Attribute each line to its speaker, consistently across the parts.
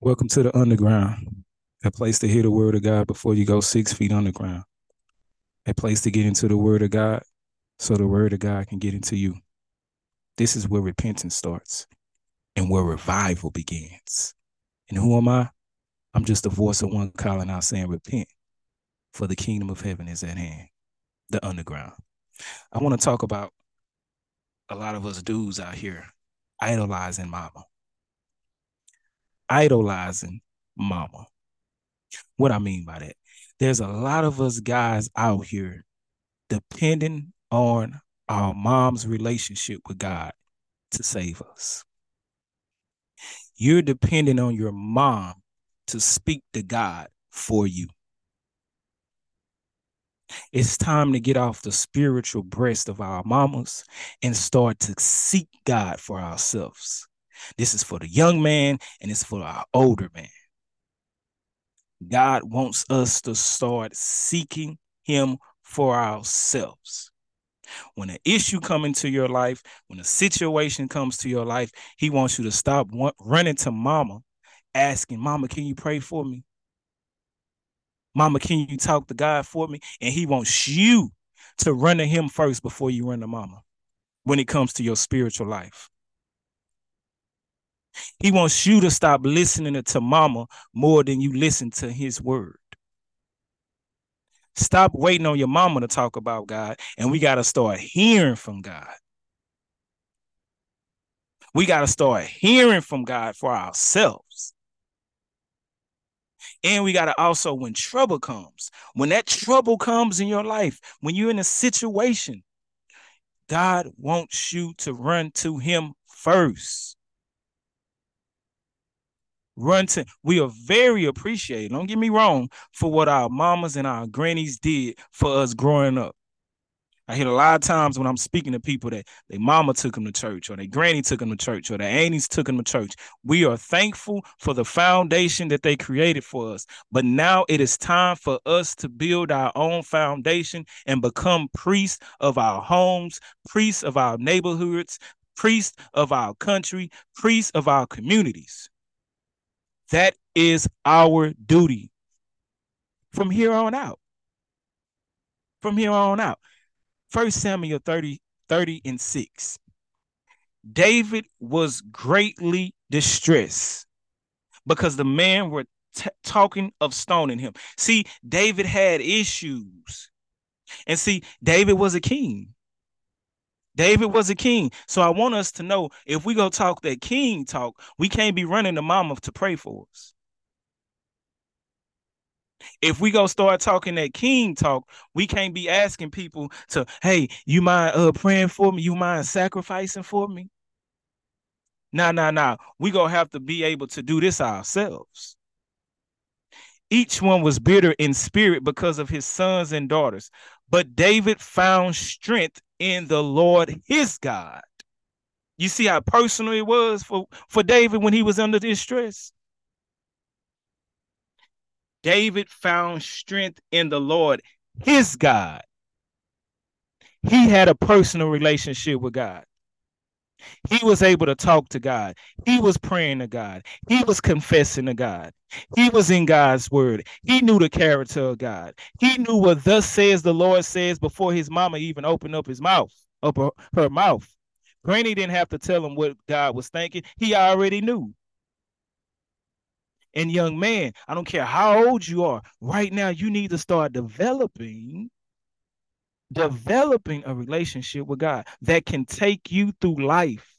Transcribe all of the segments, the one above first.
Speaker 1: Welcome to the underground, a place to hear the word of God before you go six feet underground, a place to get into the word of God so the word of God can get into you. This is where repentance starts and where revival begins. And who am I? I'm just the voice of one calling out saying, Repent, for the kingdom of heaven is at hand, the underground. I want to talk about a lot of us dudes out here idolizing mama. Idolizing mama. What I mean by that, there's a lot of us guys out here depending on our mom's relationship with God to save us. You're depending on your mom to speak to God for you. It's time to get off the spiritual breast of our mamas and start to seek God for ourselves. This is for the young man and it's for our older man. God wants us to start seeking him for ourselves. When an issue come into your life, when a situation comes to your life, he wants you to stop running to mama, asking, Mama, can you pray for me? Mama, can you talk to God for me? And he wants you to run to him first before you run to mama when it comes to your spiritual life. He wants you to stop listening to mama more than you listen to his word. Stop waiting on your mama to talk about God, and we got to start hearing from God. We got to start hearing from God for ourselves. And we got to also, when trouble comes, when that trouble comes in your life, when you're in a situation, God wants you to run to Him first. Run to, we are very appreciated, don't get me wrong, for what our mamas and our grannies did for us growing up. I hear a lot of times when I'm speaking to people that their mama took them to church or their granny took them to church or their aunties took them to church. We are thankful for the foundation that they created for us. But now it is time for us to build our own foundation and become priests of our homes, priests of our neighborhoods, priests of our country, priests of our communities. That is our duty from here on out. From here on out. First Samuel 30, 30 and 6. David was greatly distressed because the men were t- talking of stoning him. See, David had issues. And see, David was a king. David was a king. So I want us to know if we go talk that king talk, we can't be running to mama to pray for us. If we go start talking that king talk, we can't be asking people to, hey, you mind uh praying for me? You mind sacrificing for me? Nah, nah, nah. We gonna have to be able to do this ourselves. Each one was bitter in spirit because of his sons and daughters, but David found strength in the Lord his God. You see how personal it was for, for David when he was under distress? David found strength in the Lord, his God. He had a personal relationship with God. He was able to talk to God. He was praying to God. He was confessing to God. He was in God's word. He knew the character of God. He knew what thus says the Lord says before his mama even opened up his mouth, up her, mouth. Granny didn't have to tell him what God was thinking. He already knew. And young man, I don't care how old you are, right now you need to start developing developing a relationship with God that can take you through life.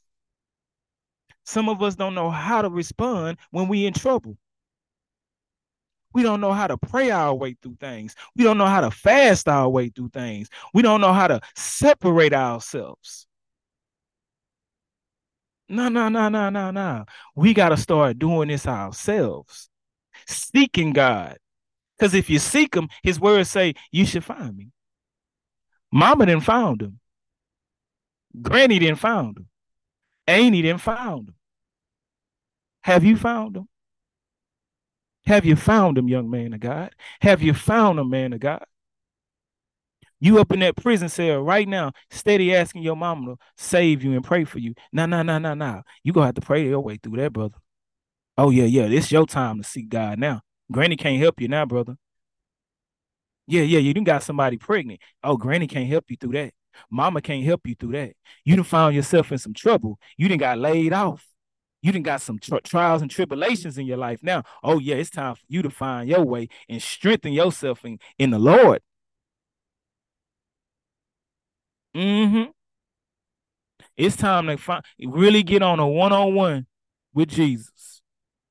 Speaker 1: Some of us don't know how to respond when we're in trouble. We don't know how to pray our way through things. We don't know how to fast our way through things. We don't know how to separate ourselves. No, no, no, no, no, no. We got to start doing this ourselves, seeking God. Because if you seek Him, His words say, You should find me. Mama didn't found him. Granny didn't found him. Auntie didn't found him. Have you found him? Have you found him, young man of God? Have you found a man of God? You up in that prison cell right now, steady asking your mama to save you and pray for you. Nah, nah, nah, nah, nah. You gonna have to pray your way through that, brother. Oh yeah, yeah. It's your time to seek God now. Granny can't help you now, brother. Yeah, yeah. You didn't got somebody pregnant. Oh, Granny can't help you through that. Mama can't help you through that. You done found yourself in some trouble. You didn't got laid off. You didn't got some tri- trials and tribulations in your life now. Oh yeah, it's time for you to find your way and strengthen yourself in, in the Lord. Mm-hmm. It's time to find really get on a one-on-one with Jesus.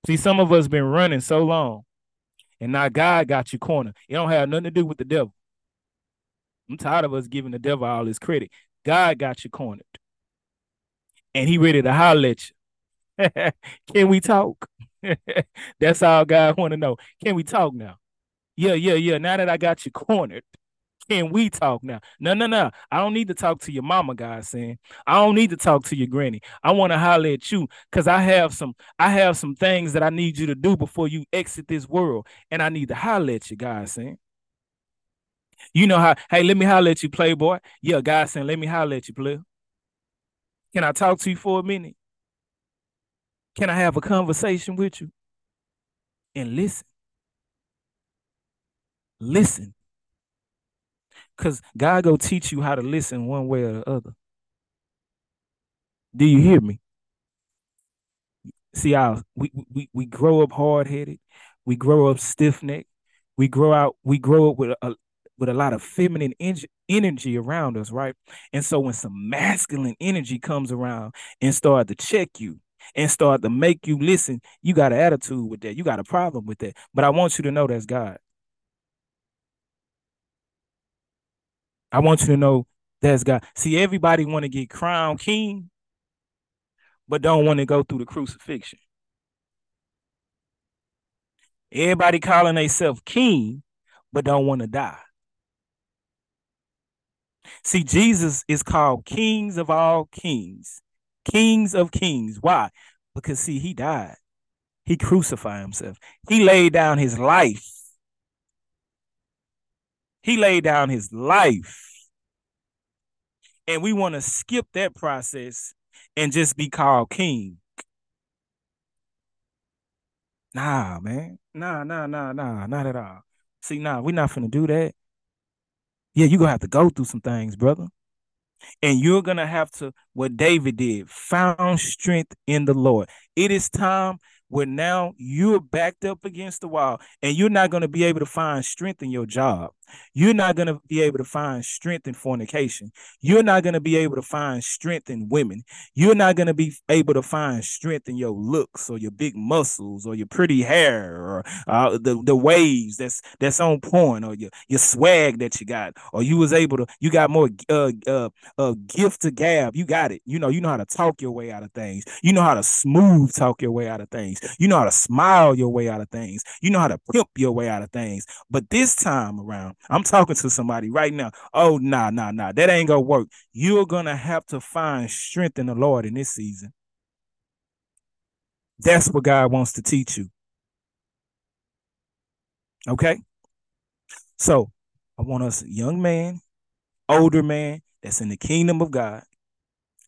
Speaker 1: See, some of us been running so long, and now God got you cornered. It don't have nothing to do with the devil. I'm tired of us giving the devil all his credit. God got you cornered, and He ready to holler at you. Can we talk? That's all God want to know. Can we talk now? Yeah, yeah, yeah. Now that I got you cornered, can we talk now? No, no, no. I don't need to talk to your mama, God saying. I don't need to talk to your granny. I want to holler at you because I have some, I have some things that I need you to do before you exit this world. And I need to holler at you, God saying. You know how, hey, let me holler at you, playboy. Yeah, God saying, let me holler at you, player. Can I talk to you for a minute? Can I have a conversation with you? And listen. Listen. Because God go teach you how to listen one way or the other. Do you hear me? See how we we, we grow up hard headed, we grow up stiff necked, we grow out, we grow up with a with a lot of feminine en- energy around us, right? And so when some masculine energy comes around and start to check you and start to make you listen, you got an attitude with that. You got a problem with that. But I want you to know that's God. I want you to know that's God. See, everybody want to get crowned king, but don't want to go through the crucifixion. Everybody calling themselves king, but don't want to die. See, Jesus is called kings of all kings, kings of kings. Why? Because see, he died. He crucified himself. He laid down his life. He laid down his life. And we want to skip that process and just be called king. Nah, man. Nah, nah, nah, nah, not at all. See, nah, we're not gonna do that. Yeah, you're gonna have to go through some things, brother. And you're gonna have to, what David did, found strength in the Lord. It is time where now you're backed up against the wall and you're not to be able to find strength in your job. You're not going to be able to find strength in fornication. You're not going to be able to find strength in women. You're not going to be able to find strength in your looks or your big muscles or your pretty hair or uh, the, the waves that's that's on point or your, your swag that you got or you was able to you got more uh, uh, uh gift to gab. You got it. You know, you know how to talk your way out of things. You know how to smooth talk your way out of things. You know how to smile your way out of things. You know how to pimp your way out of things. But this time around, I'm talking to somebody right now. Oh, nah, nah, nah. That ain't gonna work. You're gonna have to find strength in the Lord in this season. That's what God wants to teach you. Okay? So I want us young man, older man that's in the kingdom of God.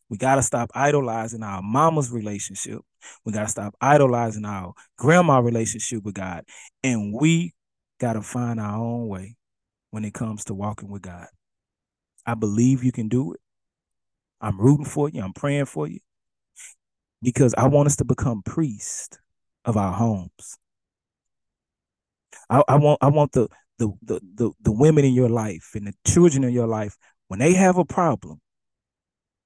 Speaker 1: We got to stop idolizing our mama's relationship. We got to stop idolizing our grandma relationship with God. And we got to find our own way when it comes to walking with God. I believe you can do it. I'm rooting for you. I'm praying for you because I want us to become priests of our homes. I, I want I want the, the the the the women in your life and the children in your life when they have a problem,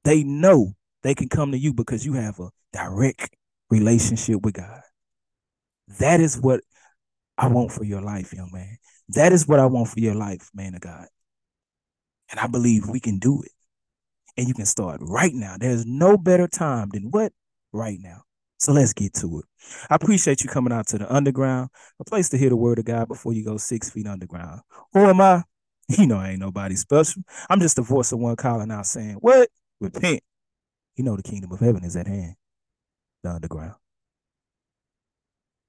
Speaker 1: they know they can come to you because you have a direct relationship with God. That is what I want for your life, young man. That is what I want for your life, man of God. And I believe we can do it. And you can start right now. There's no better time than what? Right now. So let's get to it. I appreciate you coming out to the underground, a place to hear the word of God before you go six feet underground. Who am I? You know, I ain't nobody special. I'm just the voice of one calling out saying, What? Repent. You know, the kingdom of heaven is at hand, the underground.